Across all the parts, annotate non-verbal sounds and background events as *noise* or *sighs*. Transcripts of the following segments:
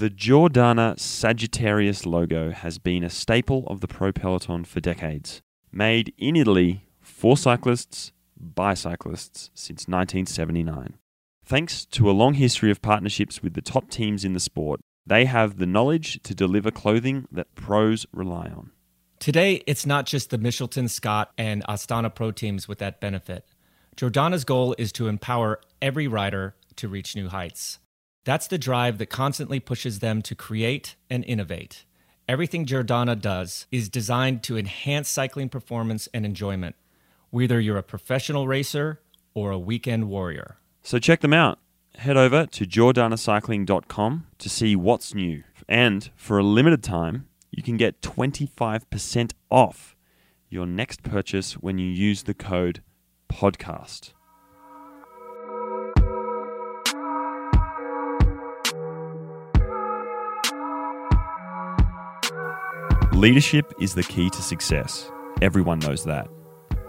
The Giordana Sagittarius logo has been a staple of the Pro Peloton for decades. Made in Italy for cyclists by cyclists since 1979. Thanks to a long history of partnerships with the top teams in the sport, they have the knowledge to deliver clothing that pros rely on. Today, it's not just the Mitchelton Scott and Astana Pro teams with that benefit. Giordana's goal is to empower every rider to reach new heights. That's the drive that constantly pushes them to create and innovate. Everything Giordana does is designed to enhance cycling performance and enjoyment, whether you're a professional racer or a weekend warrior. So check them out. Head over to giordanacycling.com to see what's new. And for a limited time, you can get 25% off your next purchase when you use the code podcast. Leadership is the key to success. Everyone knows that.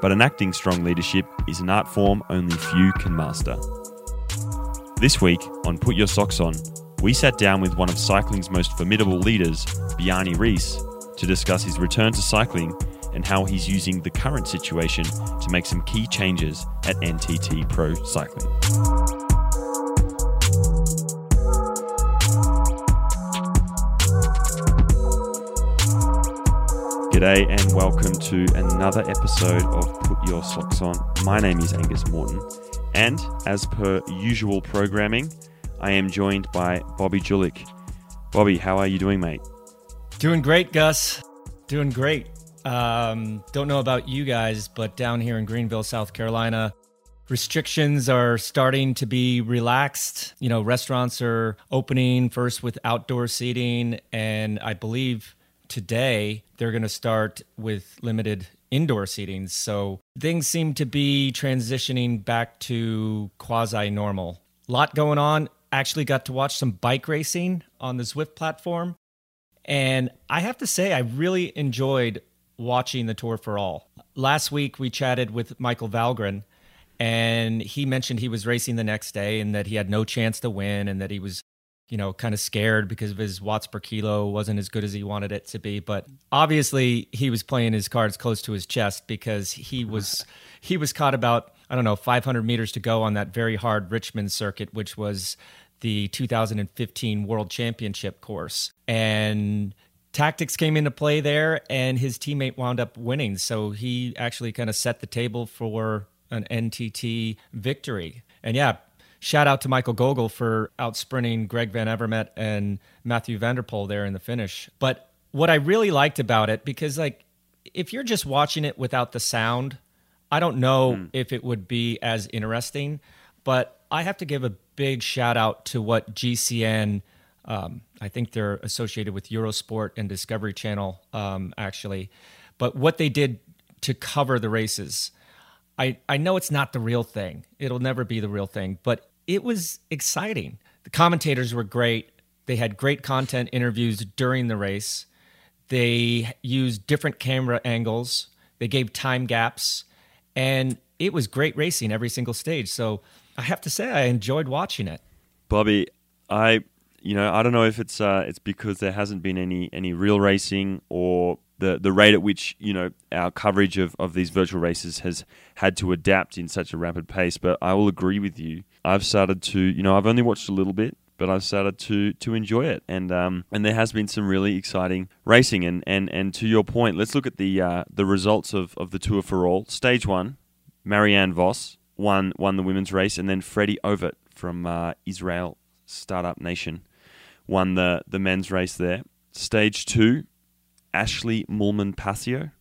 But enacting strong leadership is an art form only few can master. This week on Put Your Socks On, we sat down with one of cycling's most formidable leaders, Bjarne Riis, to discuss his return to cycling and how he's using the current situation to make some key changes at NTT Pro Cycling. G'day and welcome to another episode of Put Your Socks On. My name is Angus Morton, and as per usual programming, I am joined by Bobby Julich. Bobby, how are you doing, mate? Doing great, Gus. Doing great. Um, don't know about you guys, but down here in Greenville, South Carolina, restrictions are starting to be relaxed. You know, restaurants are opening first with outdoor seating, and I believe today they're going to start with limited indoor seating. So things seem to be transitioning back to quasi normal. Lot going on. Actually, got to watch some bike racing on the Zwift platform. And I have to say, I really enjoyed watching the Tour for All. Last week, we chatted with Michael Valgren, and he mentioned he was racing the next day and that he had no chance to win and that he was, you know, kind of scared because of his watts per kilo wasn't as good as he wanted it to be. But obviously, he was playing his cards close to his chest because he was *laughs* he was caught about I don't know 500 meters to go on that very hard Richmond circuit, which was the 2015 World Championship course, and tactics came into play there, and his teammate wound up winning. So he actually kind of set the table for an NTT victory. And yeah, shout out to Michael Gogl for outsprinting Greg Van Avermaet and Matthew van der Poel there in the finish. But what I really liked about it, because like if you're just watching it without the sound, I don't know mm. if it would be as interesting. But I have to give a big shout out to what GCN. Um, I think they're associated with Eurosport and Discovery Channel, um, actually. But what they did to cover the races, I, I know it's not the real thing. It'll never be the real thing, but it was exciting. The commentators were great. They had great content interviews during the race. They used different camera angles. They gave time gaps. And it was great racing every single stage. So I have to say, I enjoyed watching it. Bobby, I, you know, I don't know if it's uh, it's because there hasn't been any any real racing or the the rate at which you know our coverage of, of these virtual races has had to adapt in such a rapid pace. But I will agree with you. I've started to, you know, I've only watched a little bit, but I've started to to enjoy it, and um, and there has been some really exciting racing. And and and to your point, let's look at the uh, the results of of the Tour for All. Stage one, Marianne Vos won won the women's race, and then Freddie Ovett from uh, Israel Startup Nation won the the men's race there. Stage two, Ashleigh Moolman Pasio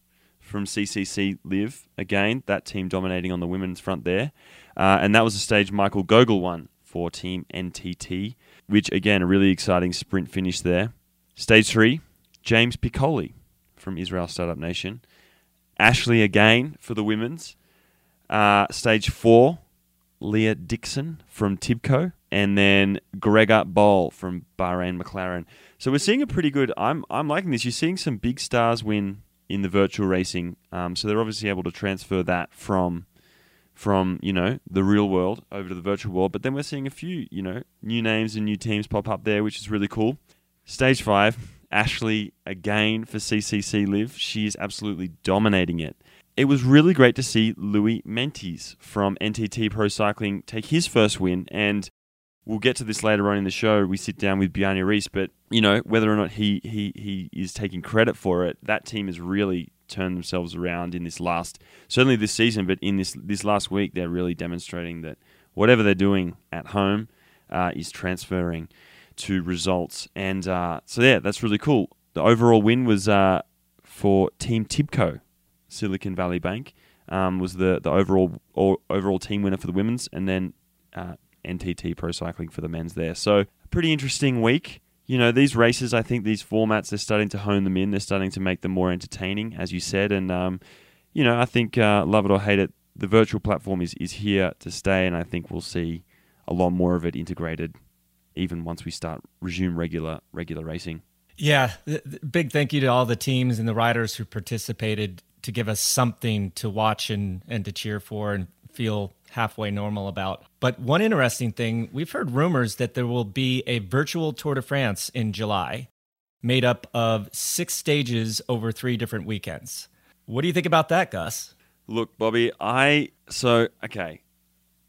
from CCC Liv again. That team dominating on the women's front there, uh, and that was the stage Michael Gogl won for Team NTT, which again a really exciting sprint finish there. Stage three, James Piccoli from Israel Startup Nation. Ashley again for the women's. Uh, stage four, Leah Dixon from Tibco, and then Grega Bole from Bahrain McLaren. So we're seeing a pretty good. I'm I'm liking this. You're seeing some big stars win in the virtual racing. Um, so they're obviously able to transfer that from from you know the real world over to the virtual world. But then we're seeing a few you know new names and new teams pop up there, which is really cool. Stage five, Ashley again for CCC Liv. She is absolutely dominating it. It was really great to see Louis Meintjes from NTT Pro Cycling take his first win, and we'll get to this later on in the show. We sit down with Bjarne Riis, but you know whether or not he he he is taking credit for it, that team has really turned themselves around in this last, certainly this season, but in this this last week, they're really demonstrating that whatever they're doing at home uh, is transferring to results. And uh, so, yeah, that's really cool. The overall win was uh, for Team Tibco, Silicon Valley Bank, um, was the, the overall overall team winner for the women's, and then uh, NTT Pro Cycling for the men's there. So, pretty interesting week. You know, these races, I think these formats, they're starting to hone them in. They're starting to make them more entertaining, as you said. And, um, you know, I think, uh, love it or hate it, the virtual platform is, is here to stay, and I think we'll see a lot more of it integrated even once we start resume regular regular racing. Yeah, big thank you to all the teams and the riders who participated to give us something to watch and, and to cheer for and feel halfway normal about. But one interesting thing, we've heard rumors that there will be a virtual Tour de France in July made up of six stages over three different weekends. What do you think about that, Gus? Look, Bobby, I so okay.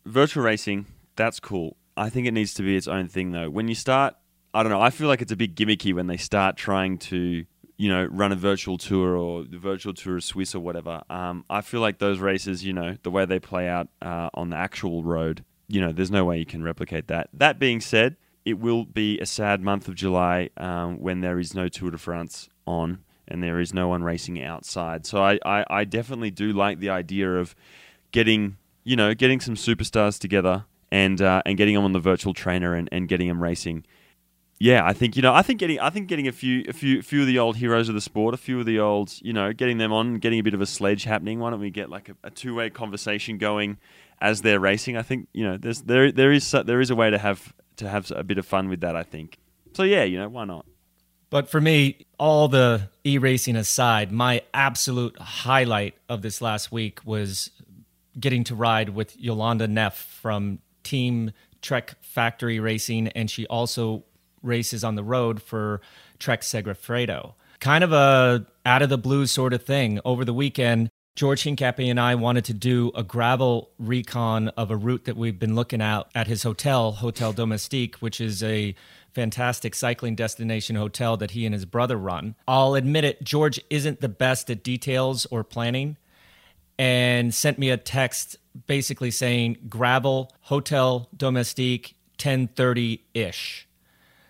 Virtual racing, that's cool. I think it needs to be its own thing though. When you start, I don't know. I feel like it's a bit gimmicky when they start trying to, you know, run a virtual tour or the virtual tour of Swiss or whatever. Um, I feel like those races, you know, the way they play out uh, on the actual road, you know, there's no way you can replicate that. That being said, it will be a sad month of July um, when there is no Tour de France on and there is no one racing outside. So I, I, I definitely do like the idea of getting, you know, getting some superstars together and uh, and getting them on the virtual trainer and, and getting them racing. Yeah, I think you know. I think getting I think getting a few a few few of the old heroes of the sport, a few of the old you know, getting them on, getting a bit of a sledge happening. Why don't we get like a, a two way conversation going as they're racing? I think you know there's there there is there is a way to have to have a bit of fun with that. I think so. Yeah, you know why not? But for me, all the e racing aside, my absolute highlight of this last week was getting to ride with Jolanda Neff from Team Trek Factory Racing, and she also races on the road for Trek Segafredo. Kind of a out of the blue sort of thing. Over the weekend, George Hincapie and I wanted to do a gravel recon of a route that we've been looking at at his hotel, Hotel Domestique, which is a fantastic cycling destination hotel that he and his brother run. I'll admit it, George isn't the best at details or planning and sent me a text basically saying gravel hotel domestique 1030 ish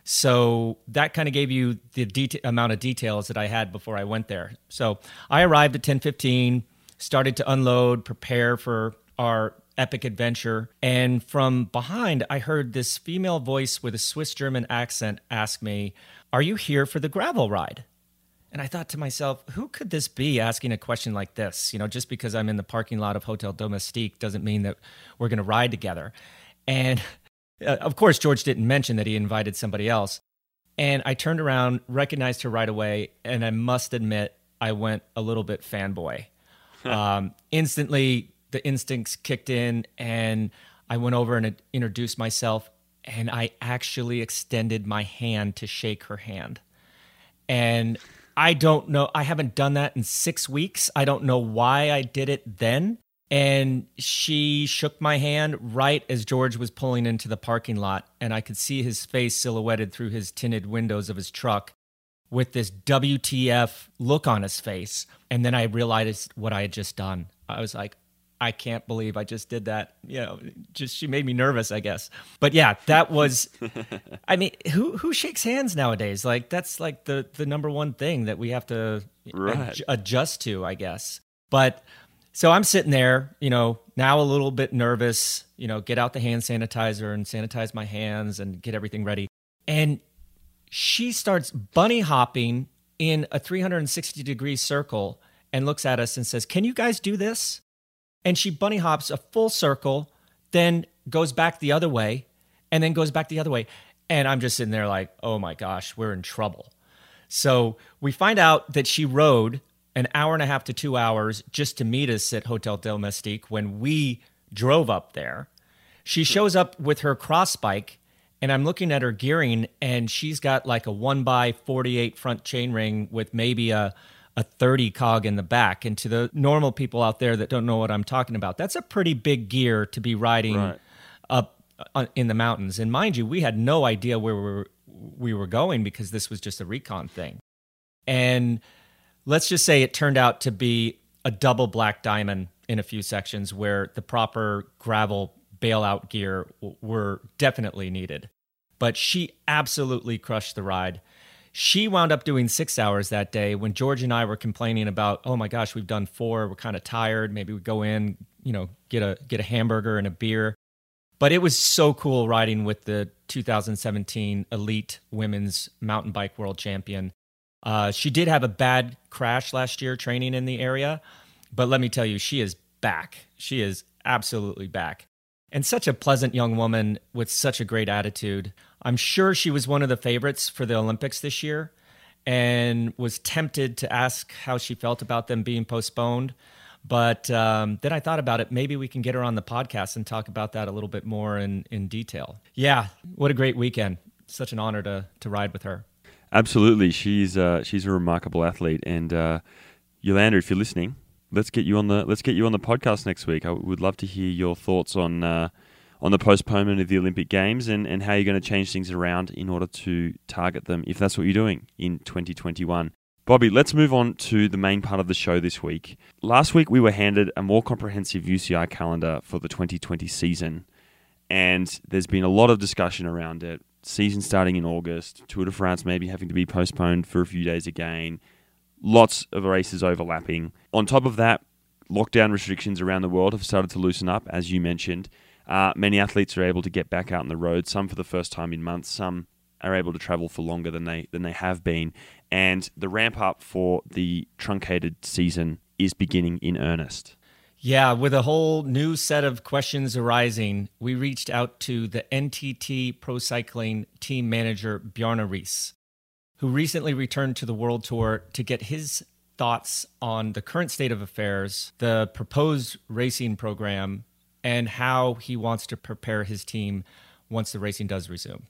so that kind of gave you the det- amount of details that i had before i went there so i arrived at 1015 started to unload prepare for our epic adventure and from behind i heard this female voice with a swiss german accent ask me are you here for the gravel ride and I thought to myself, who could this be asking a question like this? You know, just because I'm in the parking lot of Hotel Domestique doesn't mean that we're going to ride together. And uh, of course, George didn't mention that he invited somebody else. And I turned around, recognized her right away, and I must admit, I went a little bit fanboy. *laughs* um, instantly, the instincts kicked in, and I went over and introduced myself, and I actually extended my hand to shake her hand. And I don't know. I haven't done that in six weeks. I don't know why I did it then. And she shook my hand right as George was pulling into the parking lot, and I could see his face silhouetted through his tinted windows of his truck with this WTF look on his face. And then I realized what I had just done. I was like, I can't believe I just did that. You know, just she made me nervous, I guess. But yeah, that was *laughs* I mean, who who shakes hands nowadays? Like that's like the the number one thing that we have to right. ad- adjust to, I guess. But so I'm sitting there, you know, now a little bit nervous, you know, get out the hand sanitizer and sanitize my hands and get everything ready. And she starts bunny hopping in a 360 degree circle and looks at us and says, "Can you guys do this?" and she bunny hops a full circle, then goes back the other way, and then goes back the other way. And I'm just sitting there like, oh my gosh, we're in trouble. So we find out that she rode an hour and a half to two hours just to meet us at Hotel Domestique when we drove up there. She shows up with her cross bike and I'm looking at her gearing, and she's got like a one by 48 front chainring with maybe a a 30 cog in the back. And to the normal people out there that don't know what I'm talking about, that's a pretty big gear to be riding right. up uh, in the mountains. And mind you, we had no idea where we were, we were going because this was just a recon thing. And let's just say it turned out to be a double black diamond in a few sections where the proper gravel bailout gear were definitely needed. But she absolutely crushed the ride. She wound up doing six hours that day when George and I were complaining about, oh my gosh, we've done four. We're kind of tired. Maybe we go in, you know, get a get a hamburger and a beer. But it was so cool riding with the 2017 Elite Women's Mountain Bike World Champion. Uh, she did have a bad crash last year training in the area, but let me tell you, she is back. She is absolutely back. And such a pleasant young woman with such a great attitude. I'm sure she was one of the favorites for the Olympics this year and was tempted to ask how she felt about them being postponed. But um, then I thought about it. Maybe we can get her on the podcast and talk about that a little bit more in, in detail. Yeah, what a great weekend. Such an honor to, to ride with her. Absolutely. She's, uh, she's a remarkable athlete. And uh, Jolanda, if you're listening, let's get you on the let's get you on the podcast next week. I would love to hear your thoughts on uh, on the postponement of the Olympic Games and, and how you're going to change things around in order to target them if that's what you're doing in 2021. Bobby, let's move on to the main part of the show this week. Last week we were handed a more comprehensive UCI calendar for the 2020 season, and there's been a lot of discussion around it. Season starting in August, Tour de France maybe having to be postponed for a few days again, lots of races overlapping. On top of that, lockdown restrictions around the world have started to loosen up, as you mentioned. Uh, many athletes are able to get back out on the road, some for the first time in months, some are able to travel for longer than they than they have been, and the ramp up for the truncated season is beginning in earnest. Yeah, with a whole new set of questions arising, we reached out to the NTT Pro Cycling team manager Bjarne Riis who recently returned to the World Tour to get his thoughts on the current state of affairs, the proposed racing program, and how he wants to prepare his team once the racing does resume.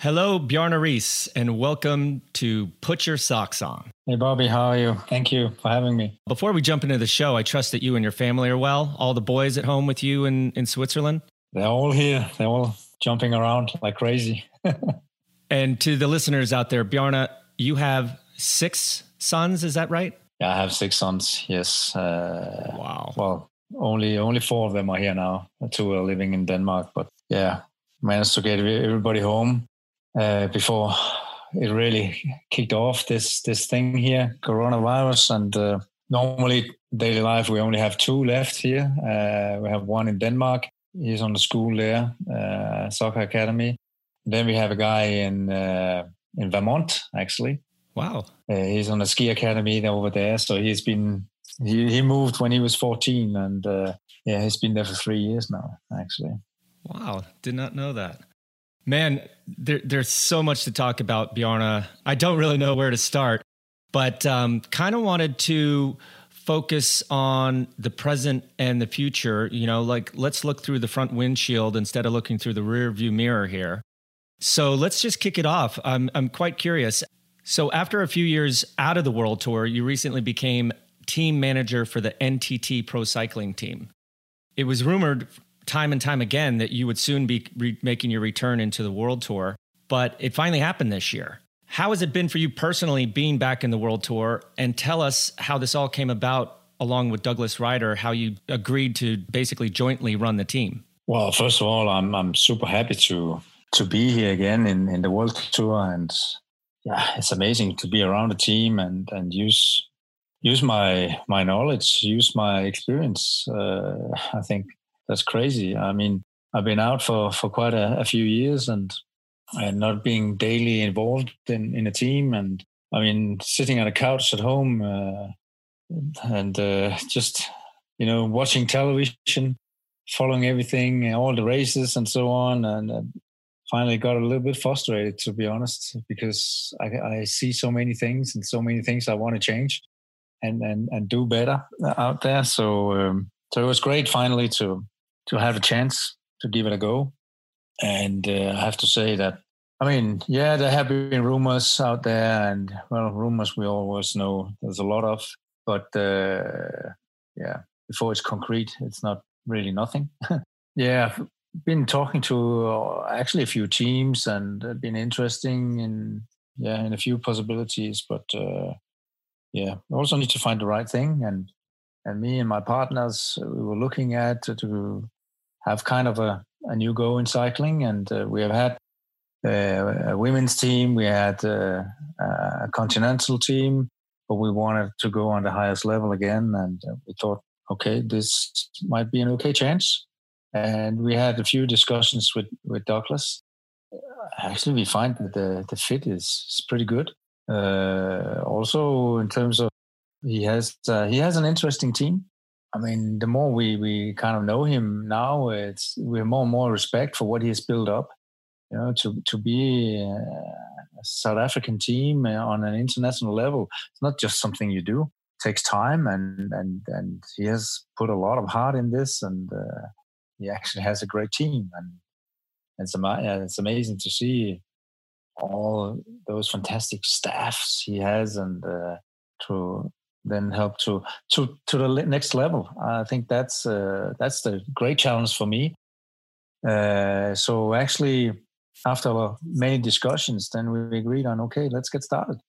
Hello, Bjarne Riis, and welcome to Put Your Socks On. Hey, Bobby, how are you? Thank you for having me. Before we jump into the show, I trust that you and your family are well. All the boys at home with you in, in Switzerland? They're all here. They're all jumping around like crazy. *laughs* And to the listeners out there, Bjarne, you have six sons, is that right? Yeah, I have six sons. Yes. Uh, wow. Well, only only four of them are here now. Two are living in Denmark, but yeah, managed to get everybody home uh, before it really kicked off. This this thing here, coronavirus, and uh, normally daily life we only have two left here. Uh, we have one in Denmark. He's on the school there, uh, soccer academy, then we have a guy in uh, in Vermont, actually. Wow. Uh, he's on a ski academy over there. So he's been he, he moved when he was 14, and uh, yeah, he's been there for three years now, actually. Wow, did not know that. Man, there, there's so much to talk about, Bjarne. I don't really know where to start, but um, kind of wanted to focus on the present and the future. You know, like let's look through the front windshield instead of looking through the rear view mirror here. So let's just kick it off. I'm, I'm quite curious. So, after a few years out of the World Tour, you recently became team manager for the NTT Pro Cycling team. It was rumored time and time again that you would soon be re- making your return into the World Tour, but it finally happened this year. How has it been for you personally being back in the World Tour? And tell us how this all came about, along with Douglas Ryder, how you agreed to basically jointly run the team. Well, first of all, I'm I'm super happy to to be here again in, in the World Tour, and yeah, it's amazing to be around a team and and use use my my knowledge, use my experience. Uh, I think that's crazy. I mean, I've been out for for quite a, a few years, and and not being daily involved in in a team, and I mean, sitting on a couch at home uh, and uh, just you know watching television following everything, all the races and so on. And finally got a little bit frustrated to be honest because I, I see so many things and so many things I want to change and and and do better out there. So um, so it was great finally to to have a chance to give it a go. and uh, I have to say that I mean, yeah, there have been rumors out there, and well, rumors we always know there's a lot of, but uh, yeah, before it's concrete, it's not really nothing. *laughs* yeah, I've been talking to uh, actually a few teams and been interesting in yeah in a few possibilities, but uh, yeah, also need to find the right thing, and and me and my partners we were looking at to have kind of a, a new go in cycling, and uh, we have had a women's team, we had a, a continental team, but we wanted to go on the highest level again. And we thought, okay, this might be an okay chance. And we had a few discussions with, with Douglas. Actually, we find that the, the fit is, is pretty good. Uh, also, in terms of he has uh, he has an interesting team. I mean, the more we we kind of know him now, it's we have more and more respect for what he has built up you know, to to be a South African team uh, on an international level, it's not just something you do. It takes time, and and and he has put a lot of heart in this, and uh, he actually has a great team, and it's it's amazing to see all those fantastic staffs he has, and uh, to then help to to to the next level. I think that's uh, that's the great challenge for me. Uh, so actually, after many discussions, then we agreed on okay, let's get started.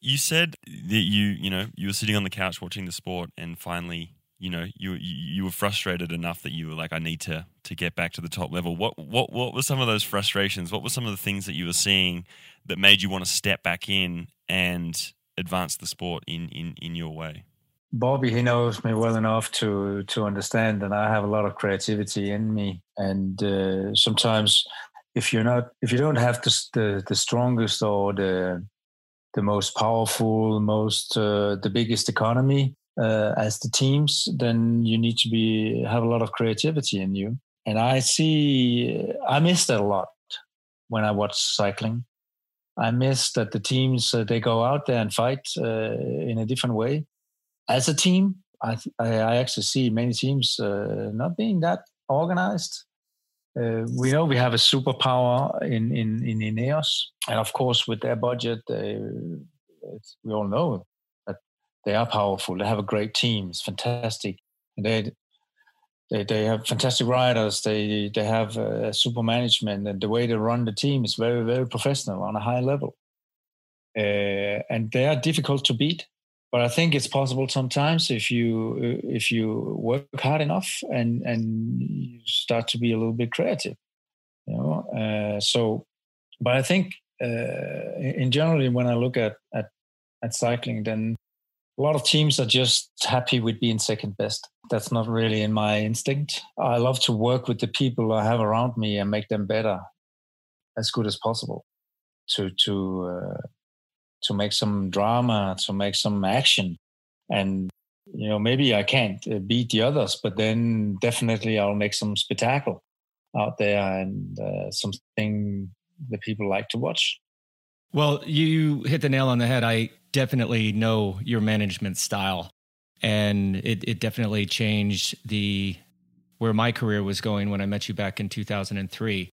You said that you you know you were sitting on the couch watching the sport, and finally you know you you were frustrated enough that you were like, I need to to get back to the top level. What what what were some of those frustrations? What were some of the things that you were seeing that made you want to step back in and advance the sport in in in your way? Bobby, he knows me well enough to to understand that I have a lot of creativity in me, and uh, sometimes if you're not if you don't have the the, the strongest or the the most powerful, most uh, the biggest economy uh, as the teams, then you need to be have a lot of creativity in you. And I see I miss that a lot when I watch cycling. I miss that the teams uh, they go out there and fight uh, in a different way. As a team, I, I actually see many teams uh, not being that organized uh, we know we have a superpower in, in, in Ineos. And of course, with their budget, we all know that they are powerful. They have a great team. It's fantastic. And they, they, they have fantastic riders. They, they have uh, super management. And the way they run the team is very, very professional on a high level. Uh, and they are difficult to beat but I think it's possible sometimes if you if you work hard enough and and you start to be a little bit creative, you know. Uh, so, but I think uh, in generally when I look at, at at cycling, then a lot of teams are just happy with being second best. That's not really in my instinct. I love to work with the people I have around me and make them better, as good as possible. To to uh, to make some drama, to make some action. And, you know, maybe I can't uh, beat the others, but then definitely I'll make some spectacle out there and uh, something that people like to watch. Well, you hit the nail on the head. I definitely know your management style, and it, it definitely changed the where my career was going when I met you back in 2003.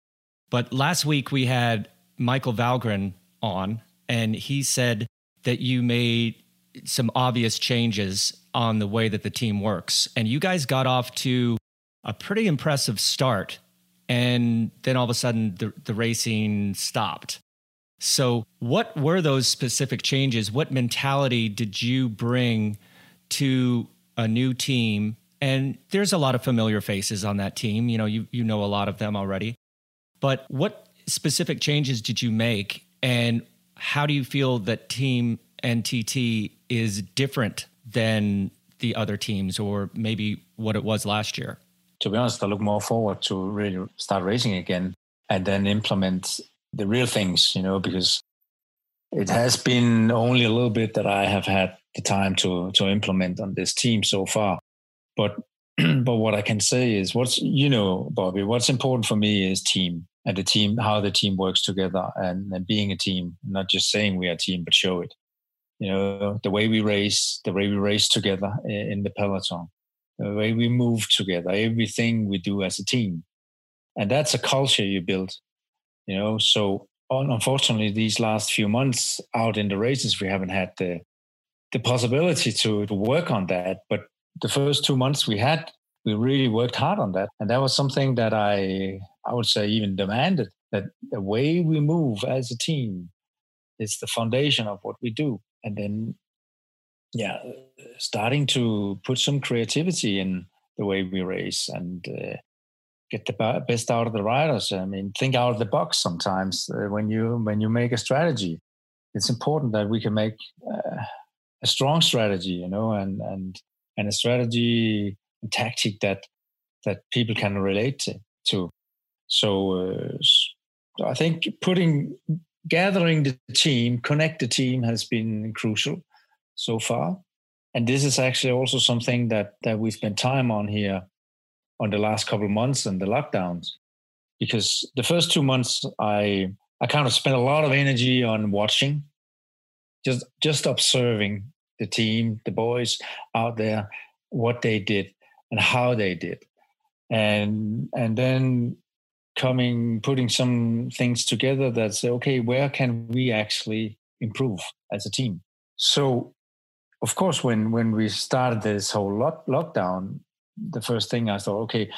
But last week we had Michael Valgren on, and he said that you made some obvious changes on the way that the team works. And you guys got off to a pretty impressive start. And then all of a sudden, the, the racing stopped. So, what were those specific changes? What mentality did you bring to a new team? And there's a lot of familiar faces on that team. You know, you, you know a lot of them already. But what specific changes did you make? And how do you feel that Team NTT is different than the other teams, or maybe what it was last year? To be honest, I look more forward to really start racing again and then implement the real things, you know, because it has been only a little bit that I have had the time to to implement on this team so far. But *clears throat* but what I can say is what's you know, Bobby, what's important for me is team and the team, how the team works together and, and being a team, not just saying we are a team, but show it. You know, the way we race, the way we race together in the peloton, the way we move together, everything we do as a team. and that's a culture you build. You know, so unfortunately, these last few months out in the races, we haven't had the the possibility to, to work on that. But the first two months we had, we really worked hard on that, and that was something that I I would say even demanded that the way we move as a team is the foundation of what we do, and then yeah, starting to put some creativity in the way we race and. Uh, get the best out of the riders. I mean, think out of the box sometimes uh, when you when you make a strategy. It's important that we can make uh, a strong strategy, you know, and and and a strategy and tactic that that people can relate to. So uh, I think putting gathering the team, connect the team has been crucial so far. And this is actually also something that that we spend time on here on the last couple of months and the lockdowns. Because the first two months i i kind of spent a lot of energy on watching just just observing the team the boys out there what they did and how they did. And and then coming putting some things together that say okay where can we actually improve as a team? So of course when when we started this whole lock, lockdown the first thing I thought, okay,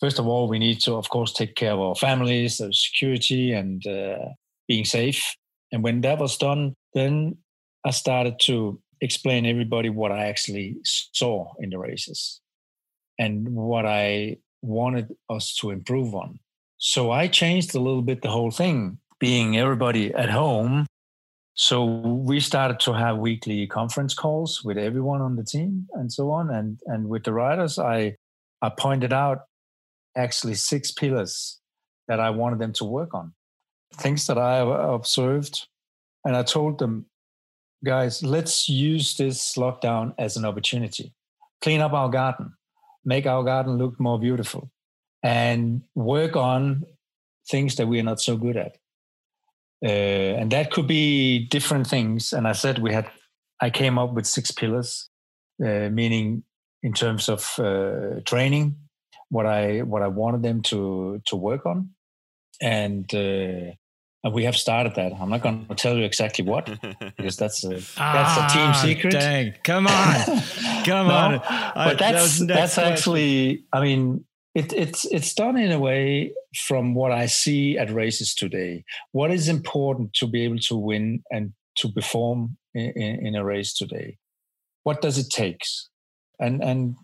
first of all, we need to, of course, take care of our families, the security, and uh, being safe. And when that was done, then I started to explain everybody what I actually saw in the races and what I wanted us to improve on. So I changed a little bit the whole thing, being everybody at home so we started to have weekly conference calls with everyone on the team and so on. And and with the riders, I I pointed out actually six pillars that I wanted them to work on, things that I observed, and I told them, guys, let's use this lockdown as an opportunity, clean up our garden, make our garden look more beautiful, and work on things that we are not so good at uh, and that could be different things. And I said we had, I came up with six pillars, uh, meaning in terms of uh, training, what I what I wanted them to to work on, and uh, and we have started that. I'm not going to tell you exactly what *laughs* because that's a that's ah, a team ah, secret. Dang! Come on, *laughs* come no, on. But that's that that's question. actually. I mean, it, it's it's done in a way from what I see at races today. What is important to be able to win and to perform in, in a race today? What does it take? And and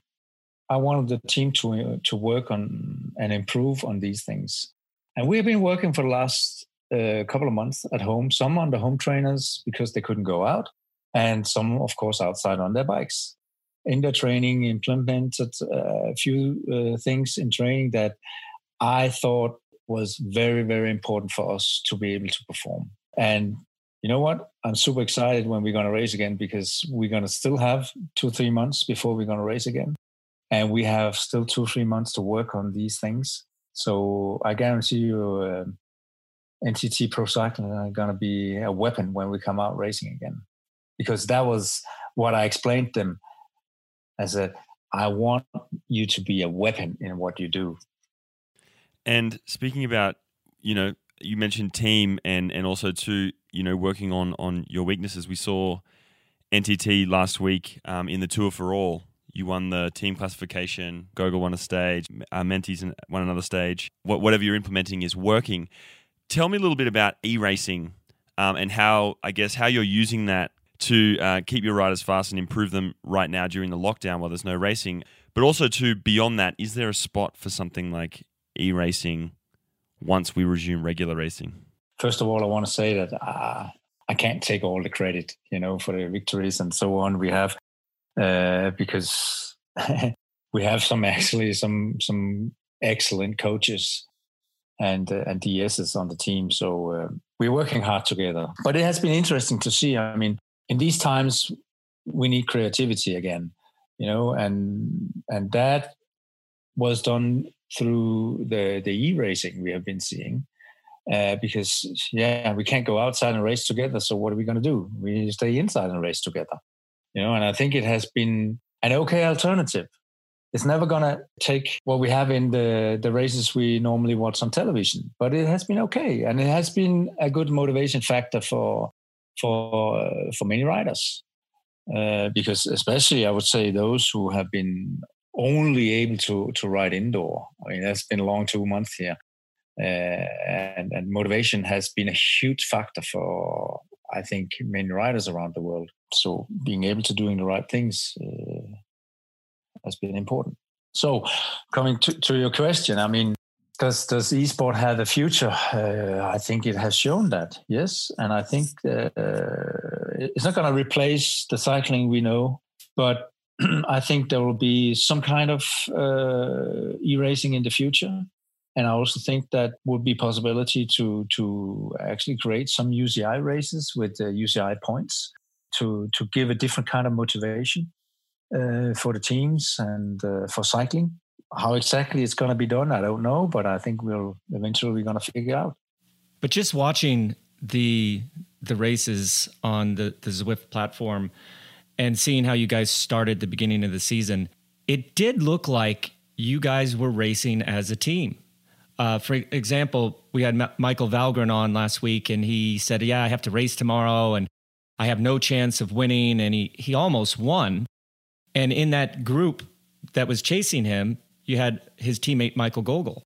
I wanted the team to to work on and improve on these things. And we have been working for the last uh, couple of months at home. Some on the home trainers because they couldn't go out, and some, of course, outside on their bikes in the training implemented uh, a few uh, things in training that I thought was very, very important for us to be able to perform. And you know what? I'm super excited when we're going to race again because we're going to still have two, three months before we're going to race again. And we have still two, three months to work on these things. So I guarantee you, uh, NTT Pro Cycling are going to be a weapon when we come out racing again. Because that was what I explained them I said, I want you to be a weapon in what you do. And speaking about, you know, you mentioned team and and also to you know working on on your weaknesses. We saw NTT last week um, in the Tour for All. You won the team classification. Gogl won a stage. Uh, Meintjes won another stage. What, whatever you're implementing is working. Tell me a little bit about e-racing um, and how I guess how you're using that to uh, keep your riders fast and improve them right now during the lockdown while there's no racing. But also to beyond that, is there a spot for something like e-racing once we resume regular racing? First of all, I want to say that uh, I can't take all the credit, you know, for the victories and so on we have, uh, because *laughs* we have some actually some some excellent coaches and uh, and DSs on the team. So uh, we're working hard together. But it has been interesting to see. I mean, in these times we need creativity again you know and and that was done through the the e-racing we have been seeing uh, because yeah we can't go outside and race together so what are we going to do we stay inside and race together you know and i think it has been an okay alternative it's never gonna take what we have in the the races we normally watch on television. But it has been okay, and it has been a good motivation factor for for uh, for many riders. Uh, because especially I would say those who have been only able to to ride indoor. I mean, that's been a long two months here, uh, and and motivation has been a huge factor for I think many riders around the world. So being able to doing the right things uh, has been important. So coming to, to your question, I mean, does does esport have a future? Uh, I think it has shown that, yes, and I think uh, it's not going to replace the cycling we know, but *clears throat* I think there will be some kind of uh, e-racing in the future, and I also think that would be possibility to to actually create some UCI races with UCI points to to give a different kind of motivation uh, for the teams and uh, for cycling. How exactly it's going to be done, I don't know, but I think we'll eventually we're going to figure out. But just watching the the races on the the Zwift platform and seeing how you guys started the beginning of the season, it did look like you guys were racing as a team. Uh, for example, we had M- Michael Valgren on last week, and he said, "Yeah, I have to race tomorrow, and I have no chance of winning." And he he almost won. And in that group that was chasing him, you had his teammate Michael Gogl.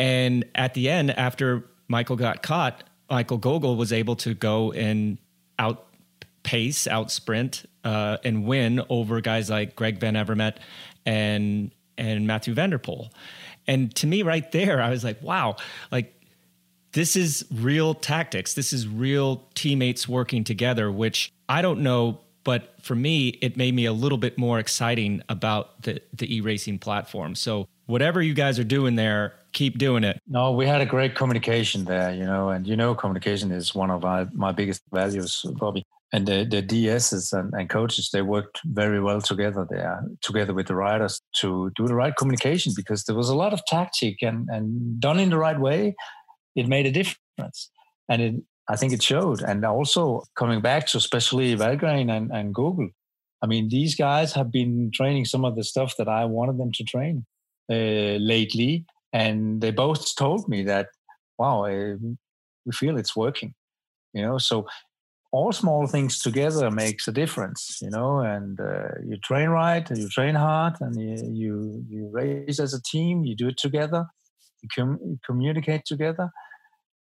And at the end, after Michael got caught, Michael Gogl was able to go and outpace, out sprint, uh, and win over guys like Greg Van Avermaet and and Matthew van der Poel. And to me, right there, I was like, wow, like this is real tactics. This is real teammates working together, which I don't know but for me, it made me a little bit more exciting about the, the e racing platform. So, whatever you guys are doing there, keep doing it. No, we had a great communication there, you know, and you know, communication is one of my, my biggest values, Bobby. And the, the DSs and, and coaches, they worked very well together there, together with the riders to do the right communication because there was a lot of tactic and, and done in the right way, it made a difference. And it, I think it showed. And also coming back to especially Valgren and, and Gogl. I mean, these guys have been training some of the stuff that I wanted them to train uh, lately. And they both told me that, wow, uh, we feel it's working, you know, so all small things together makes a difference, you know, and uh, you train right, you train hard and you, you, you race as a team, you do it together, you, com- communicate together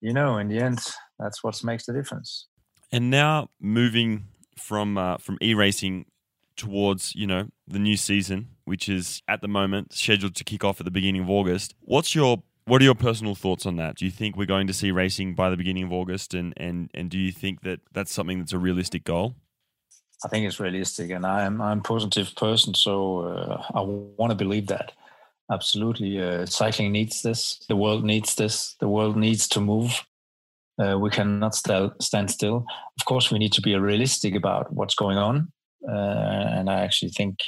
you know, in the end, that's what makes the difference. And now moving from uh, from e racing towards you know the new season, which is at the moment scheduled to kick off at the beginning of August. What's your what are your personal thoughts on that? Do you think we're going to see racing by the beginning of August, and and and do you think that that's something that's a realistic goal? I think it's realistic, and I'm I'm a positive person, so uh, I want to believe that. Absolutely. Uh, cycling needs this. The world needs this. The world needs to move. Uh, we cannot st- stand still. Of course, we need to be realistic about what's going on. Uh, and I actually think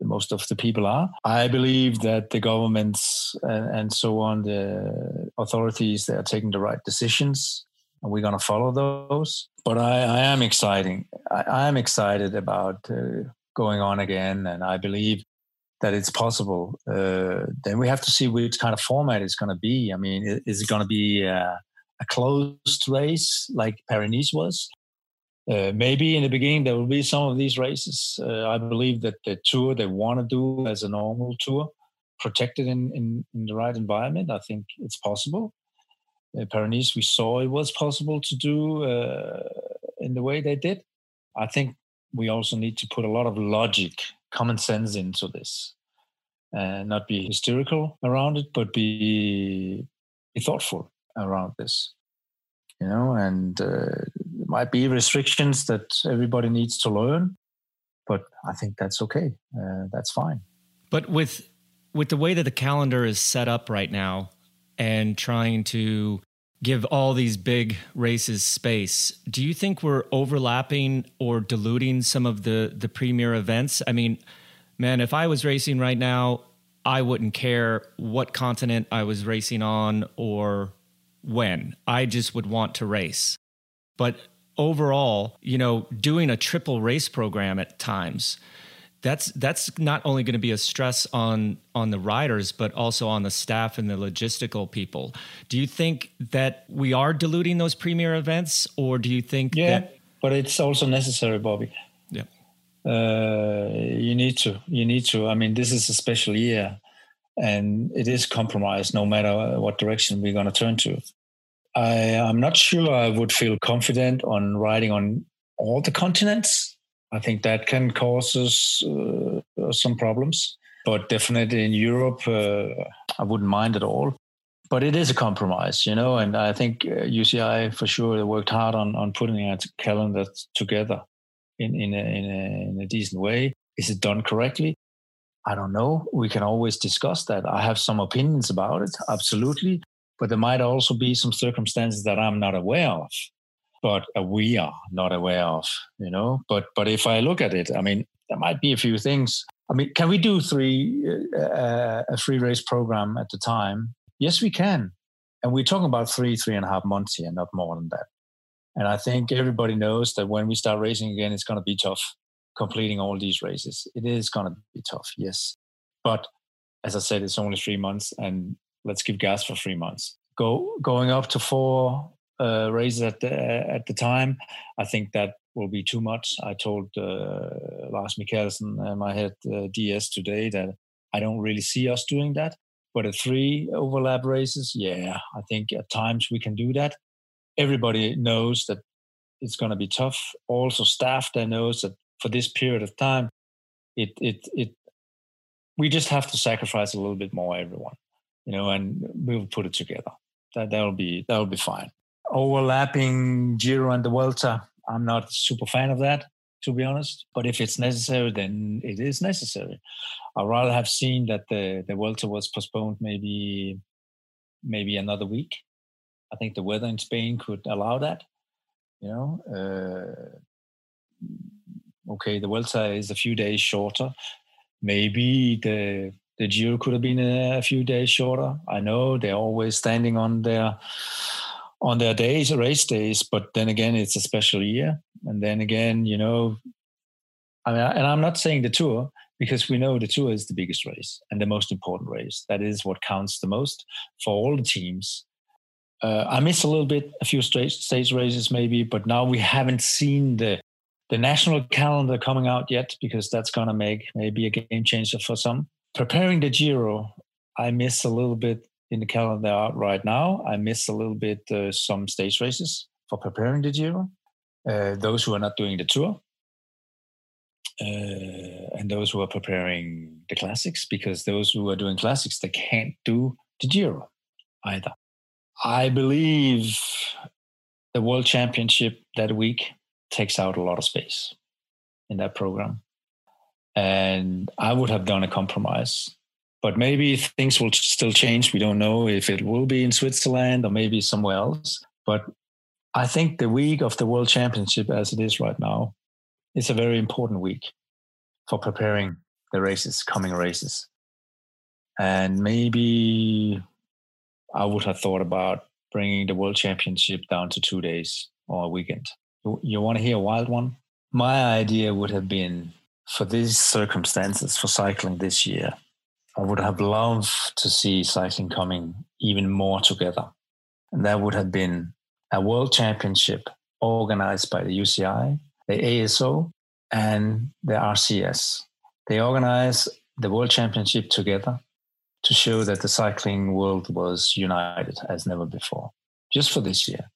most of the people are. I believe that the governments and, and so on, the authorities, they are taking the right decisions and we're going to follow those. But I, I am exciting. I, am excited about uh, going on again. And I believe that it's possible. Uh, then we have to see which kind of format it's going to be. I mean, is it going to be a, a closed race like Paris was? Uh, maybe in the beginning there will be some of these races. Uh, I believe that the tour they want to do as a normal tour, protected in, in, in the right environment, I think it's possible. Uh, Paris, we saw it was possible to do uh, in the way they did. I think we also need to put a lot of logic common sense into this and not be hysterical around it, but be, be thoughtful around this. You know, and uh, might be restrictions that everybody needs to learn, but I think that's okay. Uh, that's fine. But with with the way that the calendar is set up right now, and trying to give all these big races space. Do you think we're overlapping or diluting some of the the premier events? I mean, man, if I was racing right now, I wouldn't care what continent I was racing on or when. I just would want to race. But overall, you know, doing a triple race program at times that's that's not only going to be a stress on on the riders but also on the staff and the logistical people. Do you think that we are diluting those premier events or do you think yeah that- but it's also necessary bobby. Yeah. Uh, you need to you need to. I mean this is a special year and it is compromised no matter what direction we're going to turn to i i'm not sure i would feel confident on riding on all the continents I think that can cause us uh, some problems. But definitely in Europe, uh, I wouldn't mind at all. But it is a compromise, you know, and I think UCI uh, for sure worked hard on, on putting a calendar together in, in, a, in, a, in a decent way. Is it done correctly? I don't know. We can always discuss that. I have some opinions about it, absolutely. But there might also be some circumstances that I'm not aware of but uh, we are not aware of, you know. But but if I look at it, I mean, there might be a few things. I mean, can we do three uh, uh, a free race program at the time? Yes, we can, and we're talking about three three and a half months here, not more than that. And I think everybody knows that when we start racing again, it's going to be tough completing all these races. It is going to be tough, yes. But as I said, it's only three months, and let's give gas for three months. Go going up to four uh, raise at the, at the time. I think that will be too much. I told uh, Lars Michaelsen, uh, my head uh, DS today, that I don't really see us doing that. But at three overlap races, yeah, I think at times we can do that. Everybody knows that it's going to be tough. Also, staff that knows that for this period of time, it it it we just have to sacrifice a little bit more, everyone, you know, and we'll put it together. That that'll be that'll be fine overlapping Giro and the Vuelta. I'm not super fan of that, to be honest. But if it's necessary, then it is necessary. I'd rather have seen that the the Vuelta was postponed maybe maybe another week. I think the weather in Spain could allow that. You know, uh, okay, the Vuelta is a few days shorter. Maybe the the Giro could have been a, a few days shorter. I know they're always standing on their on their days, race days. But then again, it's a special year. And then again, you know, I mean, and I'm not saying the tour because we know the tour is the biggest race and the most important race. That is what counts the most for all the teams. Uh, I miss a little bit a few stage, stage races maybe, but now we haven't seen the the national calendar coming out yet because that's going to make maybe a game changer for some. Preparing the Giro, I miss a little bit in the calendar right now. I miss a little bit uh, some stage races for preparing the Giro. Uh, those who are not doing the tour, uh, and those who are preparing the classics, because those who are doing classics they can't do the Giro either. I believe the World Championship that week takes out a lot of space in that program. And I would have done a compromise but maybe things will still change. We don't know if it will be in Switzerland or maybe somewhere else. But I think the week of the World Championship, as it is right now, is a very important week for preparing the races, coming races. And maybe I would have thought about bringing the World Championship down to two days or a weekend. You, want to hear a wild one? My idea would have been for these circumstances for cycling this year I would have loved to see cycling coming even more together. And that would have been a world championship organized by the UCI, the ASO, and the RCS. They organize the world championship together to show that the cycling world was united as never before, just for this year.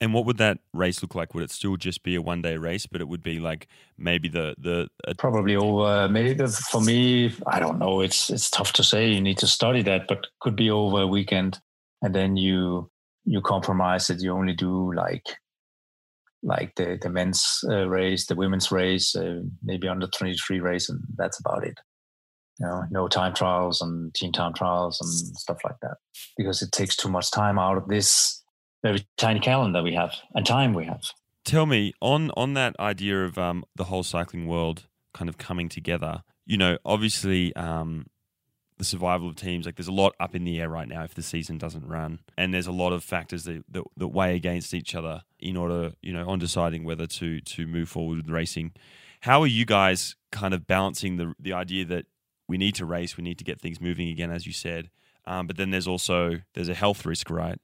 And what would that race look like? Would it still just be a one day race, but it would be like maybe the the uh, probably over maybe for me I don't know. It's it's tough to say. You need to study that, but could be over a weekend, and then you you compromise that you only do like like the the men's uh, race, the women's race, uh, maybe under twenty three race, and that's about it. You know, no time trials and team time trials and stuff like that because it takes too much time out of this very tiny calendar we have and time we have. Tell me on on that idea of um, the whole cycling world kind of coming together. You know, obviously, um, the survival of teams like there's a lot up in the air right now if the season doesn't run, and there's a lot of factors that, that, that weigh against each other in order, you know, on deciding whether to to move forward with racing. How are you guys kind of balancing the the idea that we need to race, we need to get things moving again, as you said, um, but then there's also there's a health risk, right?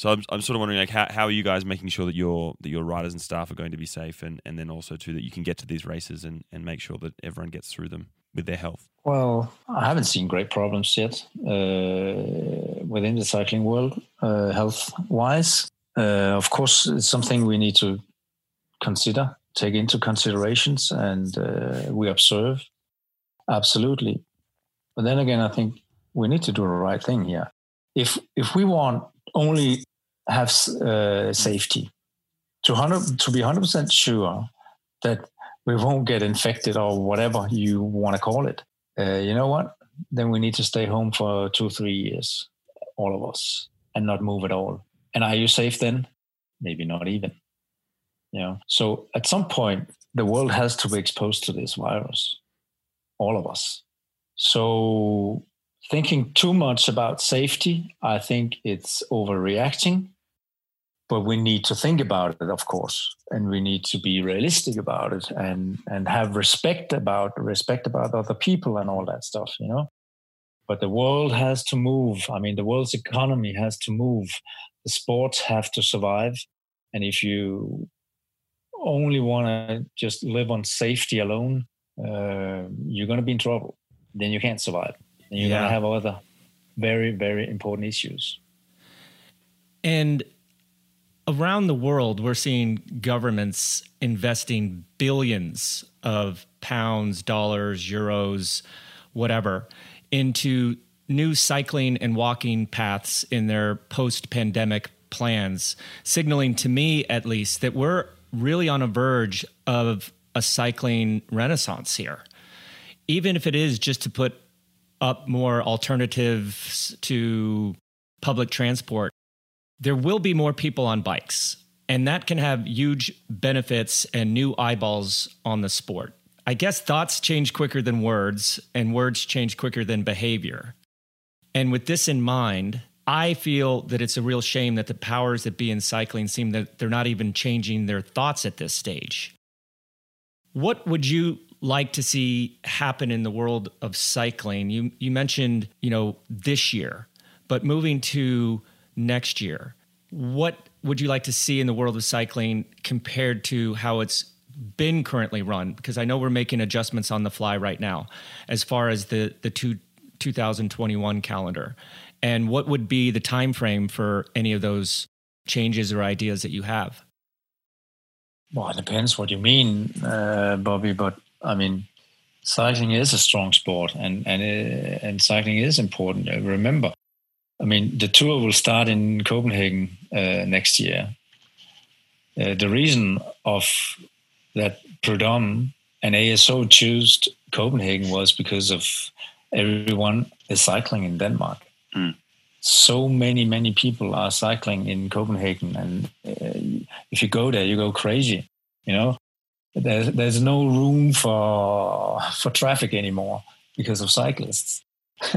So I'm, I'm sort of wondering like how, how are you guys making sure that your that your riders and staff are going to be safe and, and then also too that you can get to these races and, and make sure that everyone gets through them with their health? Well, I haven't seen great problems yet uh, within the cycling world, uh, health wise. Uh, of course, it's something we need to consider, take into considerations, and uh, we observe. Absolutely. But then again, I think we need to do the right thing here. If if we want only have uh, safety to hundred to be hundred percent sure that we won't get infected or whatever you want to call it, uh, you know what? Then we need to stay home for two three years, all of us, and not move at all. And are you safe then? Maybe not even. You know. So at some point, the world has to be exposed to this virus, all of us. So thinking too much about safety, I think it's overreacting. But we need to think about it, of course, and we need to be realistic about it and and have respect about respect about other people and all that stuff, you know. But the world has to move. I mean, the world's economy has to move. The sports have to survive, and if you only want to just live on safety alone, uh, you're going to be in trouble. Then you can't survive and you're yeah. going to have other very very important issues and around the world we're seeing governments investing billions of pounds dollars euros whatever into new cycling and walking paths in their post-pandemic plans signaling to me at least that we're really on a verge of a cycling renaissance here. Even if it is just to put up more alternatives to public transport, there will be more people on bikes. And that can have huge benefits and new eyeballs on the sport. I guess thoughts change quicker than words, and words change quicker than behavior. And with this in mind, I feel that it's a real shame that the powers that be in cycling seem that they're not even changing their thoughts at this stage. What would you like to see happen in the world of cycling? You you mentioned, you know, this year, but moving to next year, what would you like to see in the world of cycling compared to how it's been currently run? Because I know we're making adjustments on the fly right now as far as the the two 2021 calendar. And what would be the time frame for any of those changes or ideas that you have? Well, it depends what you mean, uh, Bobby. But I mean, cycling is a strong sport, and and uh, and cycling is important. Remember, I mean, the tour will start in Copenhagen uh, next year. Uh, the reason of that Prudhomme and ASO chose Copenhagen was because of everyone is cycling in Denmark. Mm. So many, many people are cycling in Copenhagen, and uh, if you go there, you go crazy. You know, there's there's no room for for traffic anymore because of cyclists. *laughs*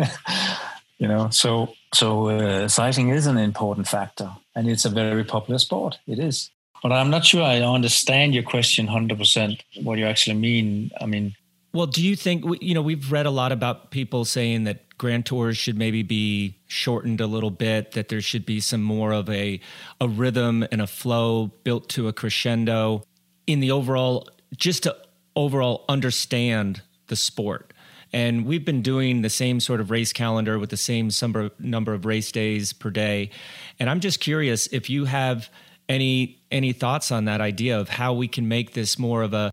you know, so so uh, cycling is an important factor, and it's a very popular sport. It is, but I'm not sure I understand your question hundred percent. What you actually mean? I mean, well, do you think you know we've read a lot about people saying that grand tours should maybe be shortened a little bit that there should be some more of a a rhythm and a flow built to a crescendo in the overall, just to overall understand the sport. And we've been doing the same sort of race calendar with the same number of race days per day. And I'm just curious if you have any any thoughts on that idea of how we can make this more of a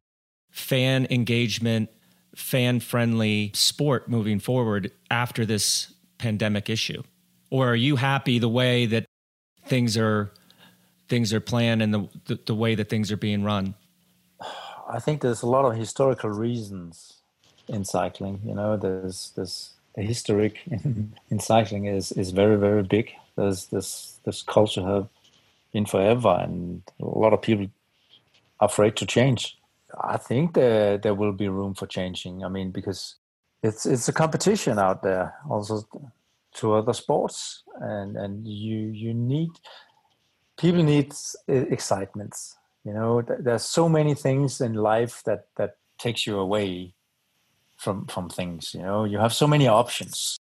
fan engagement, fan friendly sport moving forward after this pandemic issue. Or are you happy the way that things are things are planned and the, the, the way that things are being run? *sighs* I think there's a lot of historical reasons in cycling. You know, there's this the historic *laughs* in, in cycling is is very very big. There's this this culture have been forever, and a lot of people are afraid to change. I think there there will be room for changing. I mean, because it's it's a competition out there also to other sports, and and you you need people need excitements you know, there's so many things in life that that takes you away from from things. You know, you have so many options.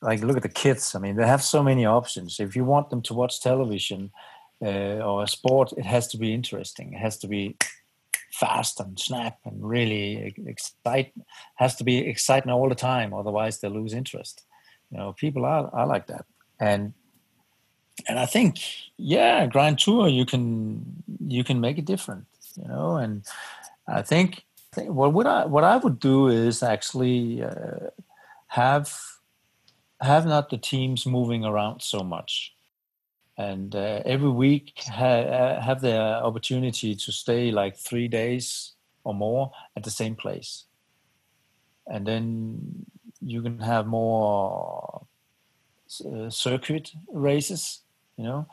Like look at the kids. I mean, they have so many options. If you want them to watch television uh, or a sport, it has to be interesting. It has to be fast and snap and really excite. Has to be exciting all the time. Otherwise, they lose interest. You know, people are, are like that, and and I think yeah, Grand Tour you can you can make it different. You know, and I think well, what I what I would do is actually uh, have have not the teams moving around so much, and uh, every week ha- have the opportunity to stay like three days or more at the same place, and then you can have more uh, circuit races, you know.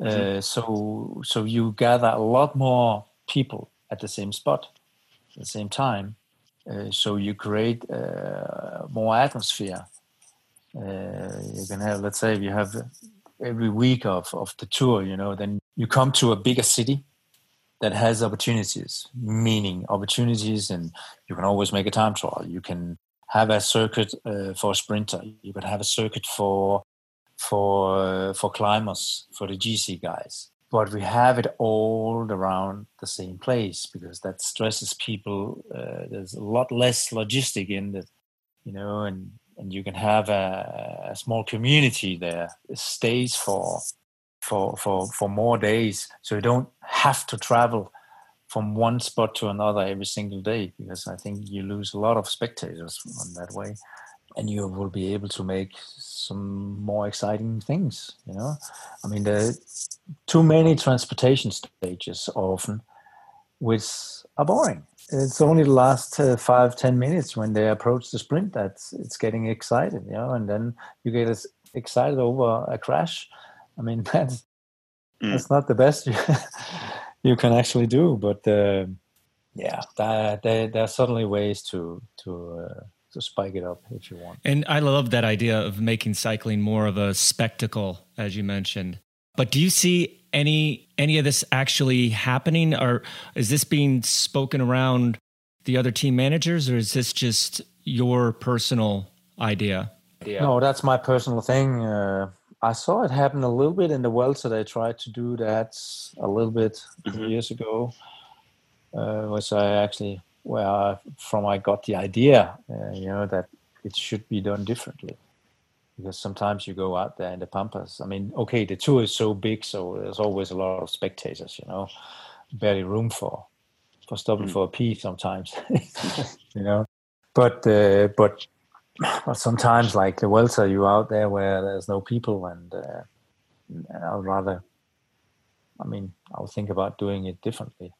Mm-hmm. Uh, so so you gather a lot more people at the same spot at the same time. Uh, so you create uh, more atmosphere. Uh, you can have, let's say, if you have every week of, of the tour, you know, then you come to a bigger city that has opportunities, meaning opportunities, and you can always make a time trial. You can have a circuit uh, for a sprinter. You can have a circuit for for uh, for climbers, for the GC guys but we have it all around the same place because that stresses people. Uh, there's a lot less logistic in it, you know, and and you can have a, a small community there. It stays for for for for more days, so you don't have to travel from one spot to another every single day because I think you lose a lot of spectators on that way and you will be able to make some more exciting things you know? I mean there too many transportation stages often which are boring. It's only the last uh, five ten minutes when they approach the sprint that it's getting excited you know? And then you get as excited over a crash. I mean *laughs* that's mm. that's not the best you, *laughs* you can actually do but uh, yeah there, there, there, are certainly ways to to uh, to spike it up if you want. And I love that idea of making cycling more of a spectacle, as you mentioned. But do you see any any of this actually happening, or is this being spoken around the other team managers, or is this just your personal idea? No, that's my personal thing. Uh, I saw it happen a little bit in the Vuelta. They tried to do that a little bit mm-hmm. years ago, uh, which I actually where from I got the idea, uh, you know, that it should be done differently. Because sometimes you go out there in the pampas. I mean, okay, the tour is so big, so there's always a lot of spectators. You know, barely room for for stopping mm. for a pee sometimes. *laughs* you know, but uh, but but sometimes like the Vuelta, you out there where there's no people, and uh, I'd rather. I mean, I'll think about doing it differently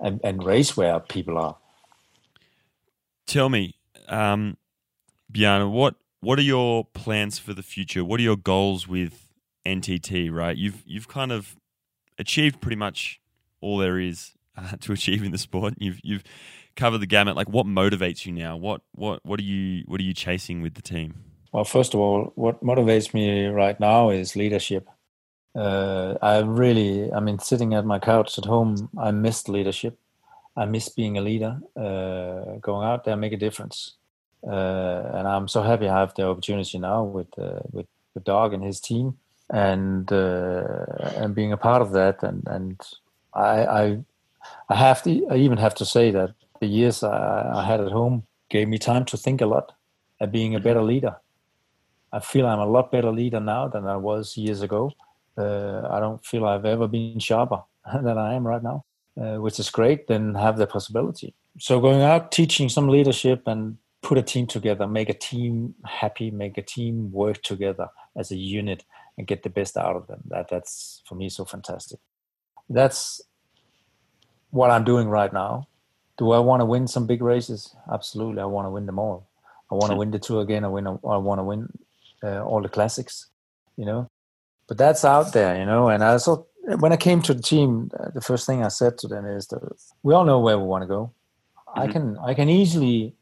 and, and race where people are. Tell me, um, Bjarne, what what are your plans for the future? What are your goals with NTT? Right, you've you've kind of achieved pretty much all there is *laughs* uh, to achieve in the sport. You've you've covered the gamut. Like, what motivates you now? What what what are you what are you chasing with the team? Well, first of all, what motivates me right now is leadership uh, I really, I mean, sitting at my couch at home, I missed leadership. I miss being a leader, uh, going out there, make a difference. Uh, and I'm so happy I have the opportunity now with uh, with the dog and his team, and uh, and being a part of that. And and I I, I have to, I even have to say that the years I, I had at home gave me time to think a lot, at being a better leader. I feel I'm a lot better leader now than I was years ago uh, I don't feel I've ever been sharper *laughs* than I am right now, uh, which is great. Then have the possibility. So going out, teaching some leadership, and put a team together, make a team happy, make a team work together as a unit, and get the best out of them. That that's for me so fantastic. That's what I'm doing right now. Do I want to win some big races? Absolutely, I want to win them all. I want to win the tour again. I win. I want to win uh, all the classics. You know, but that's out there, you know. And I so when I came to the team, uh, the first thing I said to them is that we all know where we want to go. Mm-hmm. I can I can easily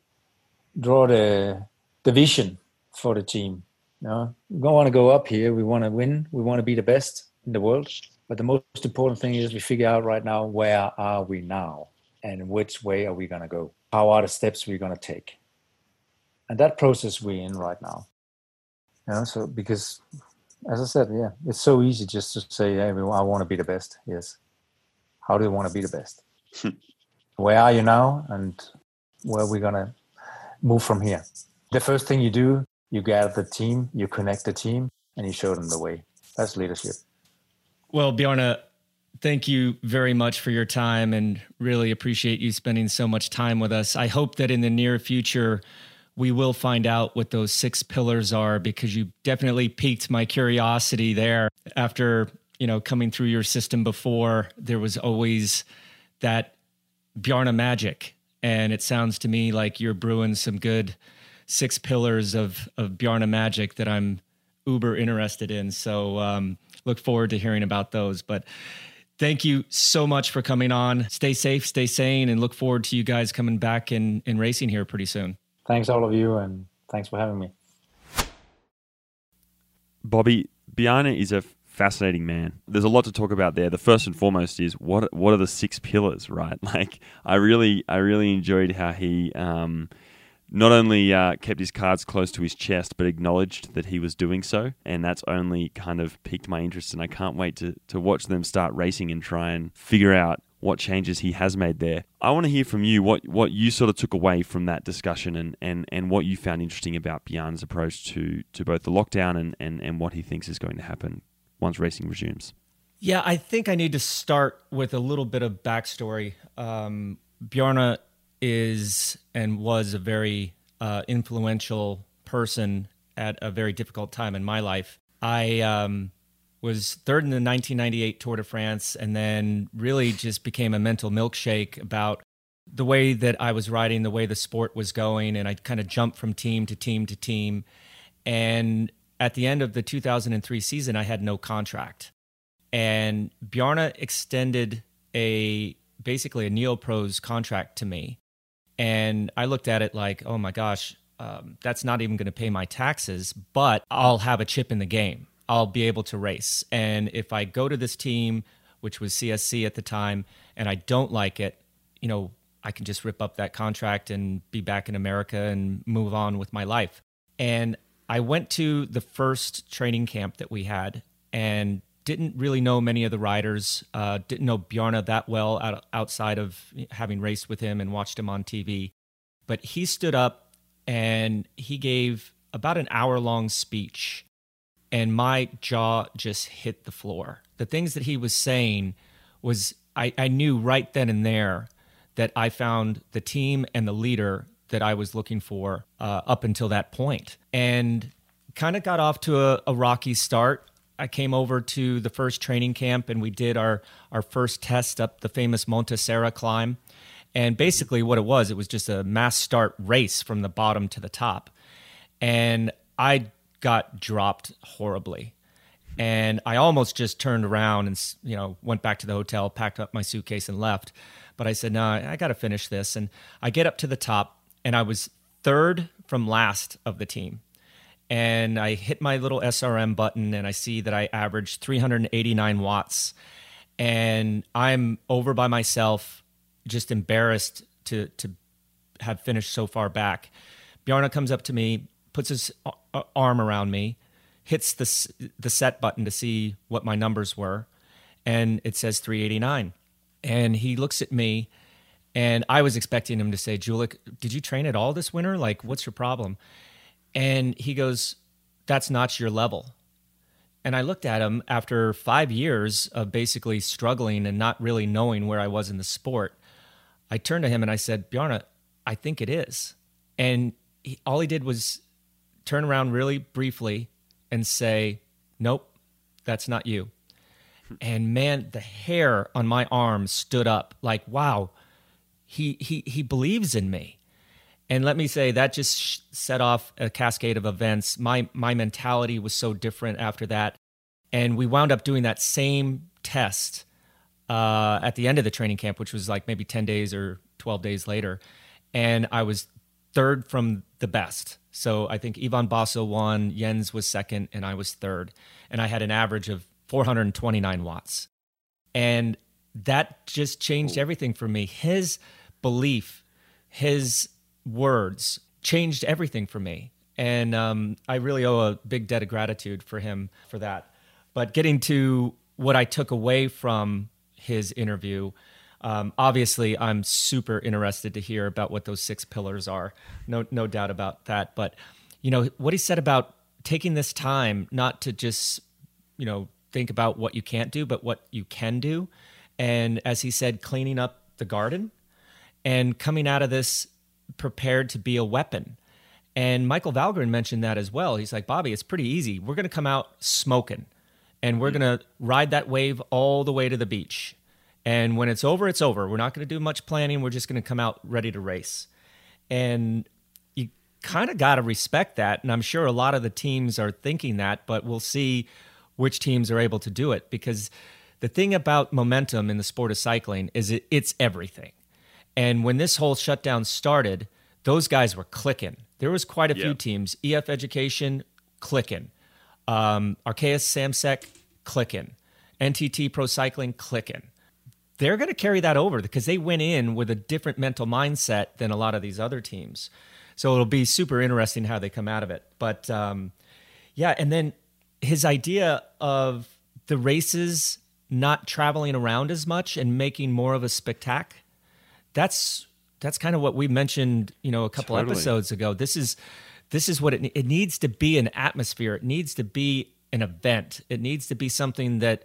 draw the the vision for the team. You know, we don't want to go up here. We want to win. We want to be the best in the world. But the most important thing is we figure out right now where are we now, and which way are we going to go? How are the steps we're going to take? And that process we're in right now. You know, so because as I said, yeah, it's so easy just to say, hey, I want to be the best. Yes. How do you want to be the best? *laughs* where are you now? And where are we going to move from here? The first thing you do, you gather the team, you connect the team, and you show them the way. That's leadership. Well, Bjarne, thank you very much for your time and really appreciate you spending so much time with us. I hope that in the near future, we will find out what those six pillars are because you definitely piqued my curiosity there after you know coming through your system before there was always that Bjarne magic and it sounds to me like you're brewing some good six pillars of of Bjarne magic that I'm uber interested in so um, look forward to hearing about those but Thank you so much for coming on. Stay safe, stay sane, and look forward to you guys coming back and, and racing here pretty soon. Thanks, all of you, and thanks for having me. Bobby, Bjarne is a fascinating man. There's a lot to talk about there. The first and foremost is what what are the six pillars, right? *laughs* Like I really I really enjoyed how he um, not only uh, kept his cards close to his chest, but acknowledged that he was doing so, and that's only kind of piqued my interest. And I can't wait to to watch them start racing and try and figure out what changes he has made there. I want to hear from you what, what you sort of took away from that discussion and, and, and what you found interesting about Bjarne's approach to, to both the lockdown and, and, and what he thinks is going to happen once racing resumes. Yeah, I think I need to start with a little bit of backstory. Um, Bjarne is and was a very uh, influential person at a very difficult time in my life. I um, was third in the 1998 Tour de France, and then really just became a mental milkshake about the way that I was riding, the way the sport was going, and I kind of jumped from team to team to team. And at the end of the 2003 season, I had no contract, and Bjarne extended a basically a Neopros contract to me, and I looked at it like, oh my gosh, um, that's not even going to pay my taxes, but I'll have a chip in the game I'll be able to race. And if I go to this team, which was CSC at the time, and I don't like it, you know, I can just rip up that contract and be back in America and move on with my life. And I went to the first training camp that we had and didn't really know many of the riders, uh, didn't know Bjarne that well out, outside of having raced with him and watched him on TV. But he stood up and he gave about an hour long speech and my jaw just hit the floor. The things that he was saying was I, I knew right then and there that I found the team and the leader that I was looking for uh, up until that point. And kind of got off to a, a, rocky start. I came over to the first training camp and we did our, our first test up the famous Monte Serra climb. And basically, what it was, it was just a mass start race from the bottom to the top. And I got dropped horribly. And I almost just turned around and you know went back to the hotel, packed up my suitcase and left. But I said, "No, I got to finish this." And I get up to the top and I was third from last of the team. And I hit my little SRM button and I see that I averaged 389 watts. And I'm over by myself, just embarrassed to to have finished so far back. Bjarne comes up to me, puts his uh, uh, arm around me, hits the the set button to see what my numbers were, and it says 389. And he looks at me, and I was expecting him to say, "Julich, did you train at all this winter? Like, what's your problem?" And he goes, "That's not your level." And I looked at him after five years of basically struggling and not really knowing where I was in the sport. I turned to him and I said, Bjarne, I think it is. And he, all he did was turn around really briefly and say, Nope, that's not you. And man, the hair on my arm stood up like, wow, he, he, he believes in me. And let me say that just set off a cascade of events. My, my mentality was so different after that. And we wound up doing that same test uh, at the end of the training camp, which was like maybe 10 days or 12 days later. And I was third from the best. So I think Ivan Basso won, Jens was second, and I was third. And I had an average of 429 watts. And that just changed everything for me. His belief, his words changed everything for me. And um, I really owe a big debt of gratitude for him for that. But getting to what I took away from his interview, um, obviously, I'm super interested to hear about what those six pillars are. No, no doubt about that. But you know what he said about taking this time not to just you know think about what you can't do, but what you can do. And as he said, cleaning up the garden and coming out of this prepared to be a weapon. And Michael Valgren mentioned that as well. He's like, Bobby, it's pretty easy. We're going to come out smoking and we're going to ride that wave all the way to the beach. And when it's over, it's over. We're not going to do much planning. We're just going to come out ready to race. And you kind of got to respect that. And I'm sure a lot of the teams are thinking that, but we'll see which teams are able to do it because the thing about momentum in the sport of cycling is it, it's everything. And when this whole shutdown started, those guys were clicking. There was quite a few teams. EF Education clicking, um, Arkéa Samsic clicking, NTT Pro Cycling clicking. They're going to carry that over because they went in with a different mental mindset than a lot of these other teams. So it'll be super interesting how they come out of it. But um, yeah, and then his idea of the races not traveling around as much and making more of a spectacle that's that's kind of what we mentioned you know a couple totally. episodes ago this is this is what it it needs to be an atmosphere it needs to be an event it needs to be something that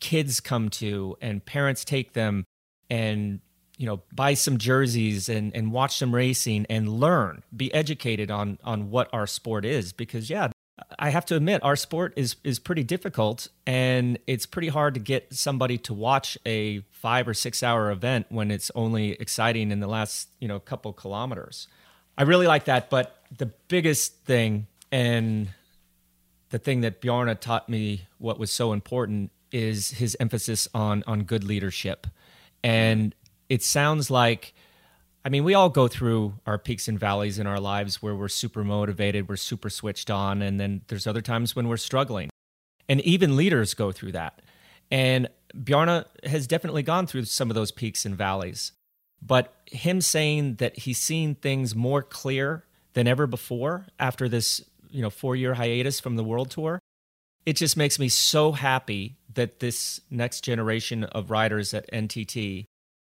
kids come to and parents take them and you know buy some jerseys and and watch some racing and learn be educated on on what our sport is because yeah I have to admit, our sport is is pretty difficult, and it's pretty hard to get somebody to watch a five or six hour event when it's only exciting in the last you know couple kilometers. I really like that, but the biggest thing and the thing that Bjarne taught me what was so important is his emphasis on on good leadership, and it sounds like I mean, we all go through our peaks and valleys in our lives where we're super motivated, we're super switched on, and then there's other times when we're struggling. And even leaders go through that. And Bjarne has definitely gone through some of those peaks and valleys. But him saying that he's seen things more clear than ever before after this, you know, four-year hiatus from the world tour, it just makes me so happy that this next generation of riders at NTT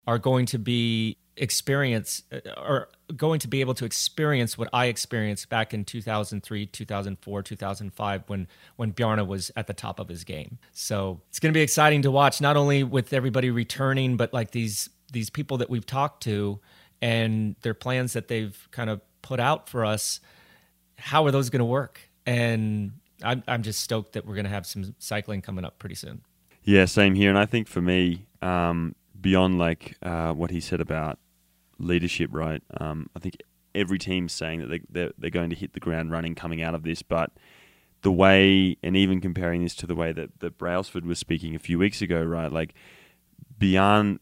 are going to be experience uh, going to be able to experience what I experienced back in 2003, 2004, 2005 when when Bjarne was at the top of his game. So it's going to be exciting to watch not only with everybody returning but like these these people that we've talked to and their plans that they've kind of put out for us how are those going to work? And I'm I'm just stoked that we're going to have some cycling coming up pretty soon. Yeah, same here. And I think for me, um, beyond like uh, what he said about leadership, right? Um, I think every team's saying that they, they're, they're going to hit the ground running coming out of this, but the way, and even comparing this to the way that, that Brailsford was speaking a few weeks ago, right? Like, Bjarne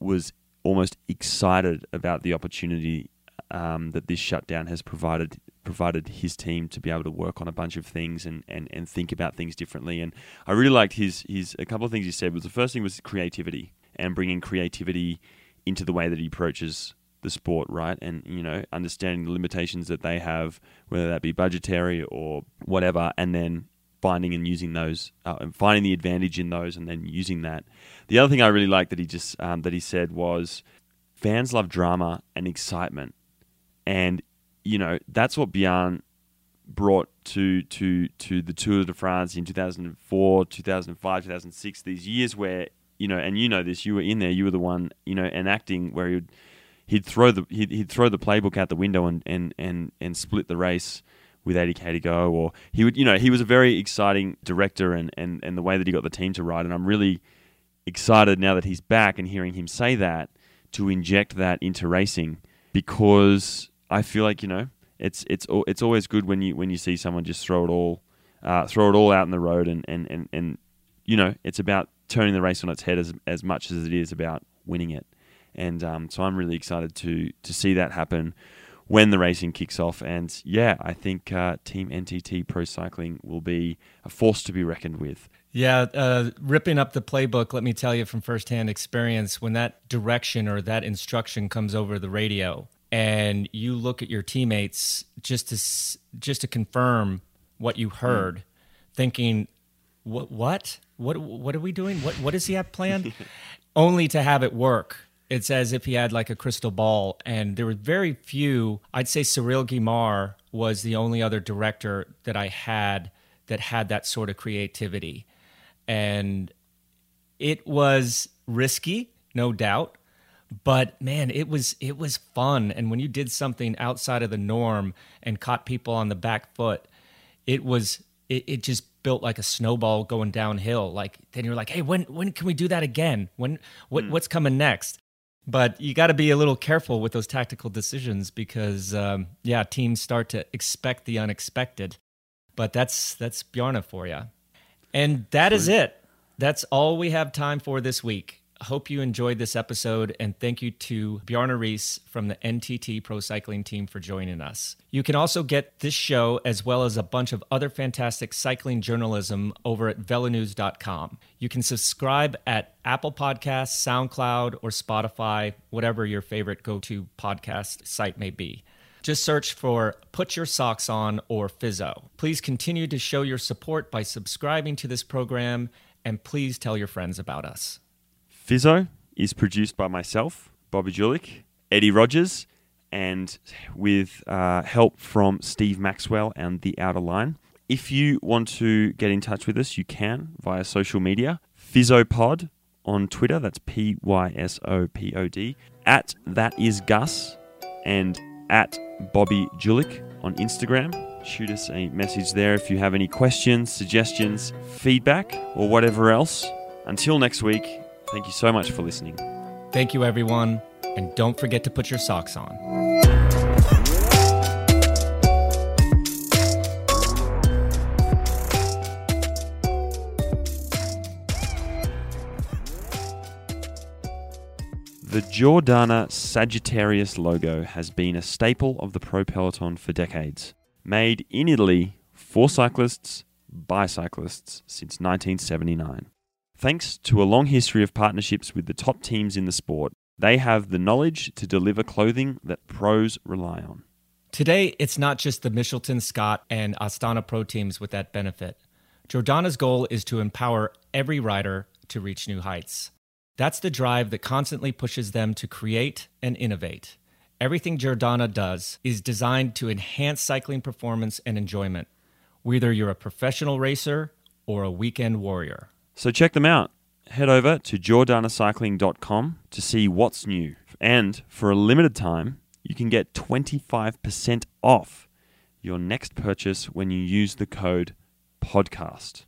was almost excited about the opportunity um, that this shutdown has provided provided his team to be able to work on a bunch of things and, and, and think about things differently. And I really liked his his a couple of things he said was the first thing was creativity and bringing creativity into the way that he approaches the sport, right? And you know, understanding the limitations that they have, whether that be budgetary or whatever, and then finding and using those, uh, and finding the advantage in those, and then using that. The other thing I really liked that he just um, that he said was, fans love drama and excitement, and you know that's what Bjarne brought to to to the Tour de France in 2004, 2005, 2006. These years where you know, and you know this, you were in there, you were the one, you know, enacting where he would he'd throw the he'd, he'd throw the playbook out the window and, and, and, and split the race with 80k to go or he would you know he was a very exciting director and, and, and the way that he got the team to ride and I'm really excited now that he's back and hearing him say that to inject that into racing because I feel like you know it's it's it's always good when you when you see someone just throw it all uh, throw it all out in the road and, and, and, and you know it's about turning the race on its head as as much as it is about winning it and um, so I'm really excited to to see that happen when the racing kicks off. And yeah, I think uh, Team NTT Pro Cycling will be a force to be reckoned with. Yeah, uh, ripping up the playbook, let me tell you from firsthand experience, when that direction or that instruction comes over the radio and you look at your teammates just to just to confirm what you heard, mm. thinking, what what what what are we doing? What what does he have planned? *laughs* Only to have it work it's as if he had like a crystal ball and there were very few i'd say Cyrille Guimard was the only other director that i had that had that sort of creativity and it was risky no doubt but man it was it was fun. And when you did something outside of the norm and caught people on the back foot it was it, it just built like a snowball going downhill. Like then you're like hey when when can we do that again? When what mm. what's coming next? But you got to be a little careful with those tactical decisions because um, yeah teams start to expect the unexpected. But that's that's bjarne for you and that is it. That's all we have time for this week hope you enjoyed this episode and thank you to Bjarne Riis from the NTT Pro Cycling team for joining us. You can also get this show as well as a bunch of other fantastic cycling journalism over at velonews.com. You can subscribe at Apple Podcasts, SoundCloud, or Spotify, whatever your favorite go to podcast site may be. Just search for Put Your Socks On or Fizzo. Please continue to show your support by subscribing to this program and please tell your friends about us. Fizzo is produced by myself, Bobby Julich, Eddie Rogers, and with uh, help from Steve Maxwell and The Outer Line. If you want to get in touch with us, you can via social media. Fizzopod on Twitter, that's P Y S O P O D, at That Is Gus, and at Bobby Julich on Instagram. Shoot us a message there if you have any questions, suggestions, feedback, or whatever else. Until next week, Thank you so much for listening. Thank you, everyone. And don't forget to put your socks on. The Giordana Sagittarius logo has been a staple of the Pro Peloton for decades. Made in Italy for cyclists by cyclists since 1979. Thanks to a long history of partnerships with the top teams in the sport, they have the knowledge to deliver clothing that pros rely on. Today, it's not just the Mitchelton Scott and Astana Pro teams with that benefit. Giordana's goal is to empower every rider to reach new heights. That's the drive that constantly pushes them to create and innovate. Everything Giordana does is designed to enhance cycling performance and enjoyment, whether you're a professional racer or a weekend warrior. So check them out. Head over to giordanacycling.com to see what's new. And for a limited time, you can get 25% off your next purchase when you use the code podcast.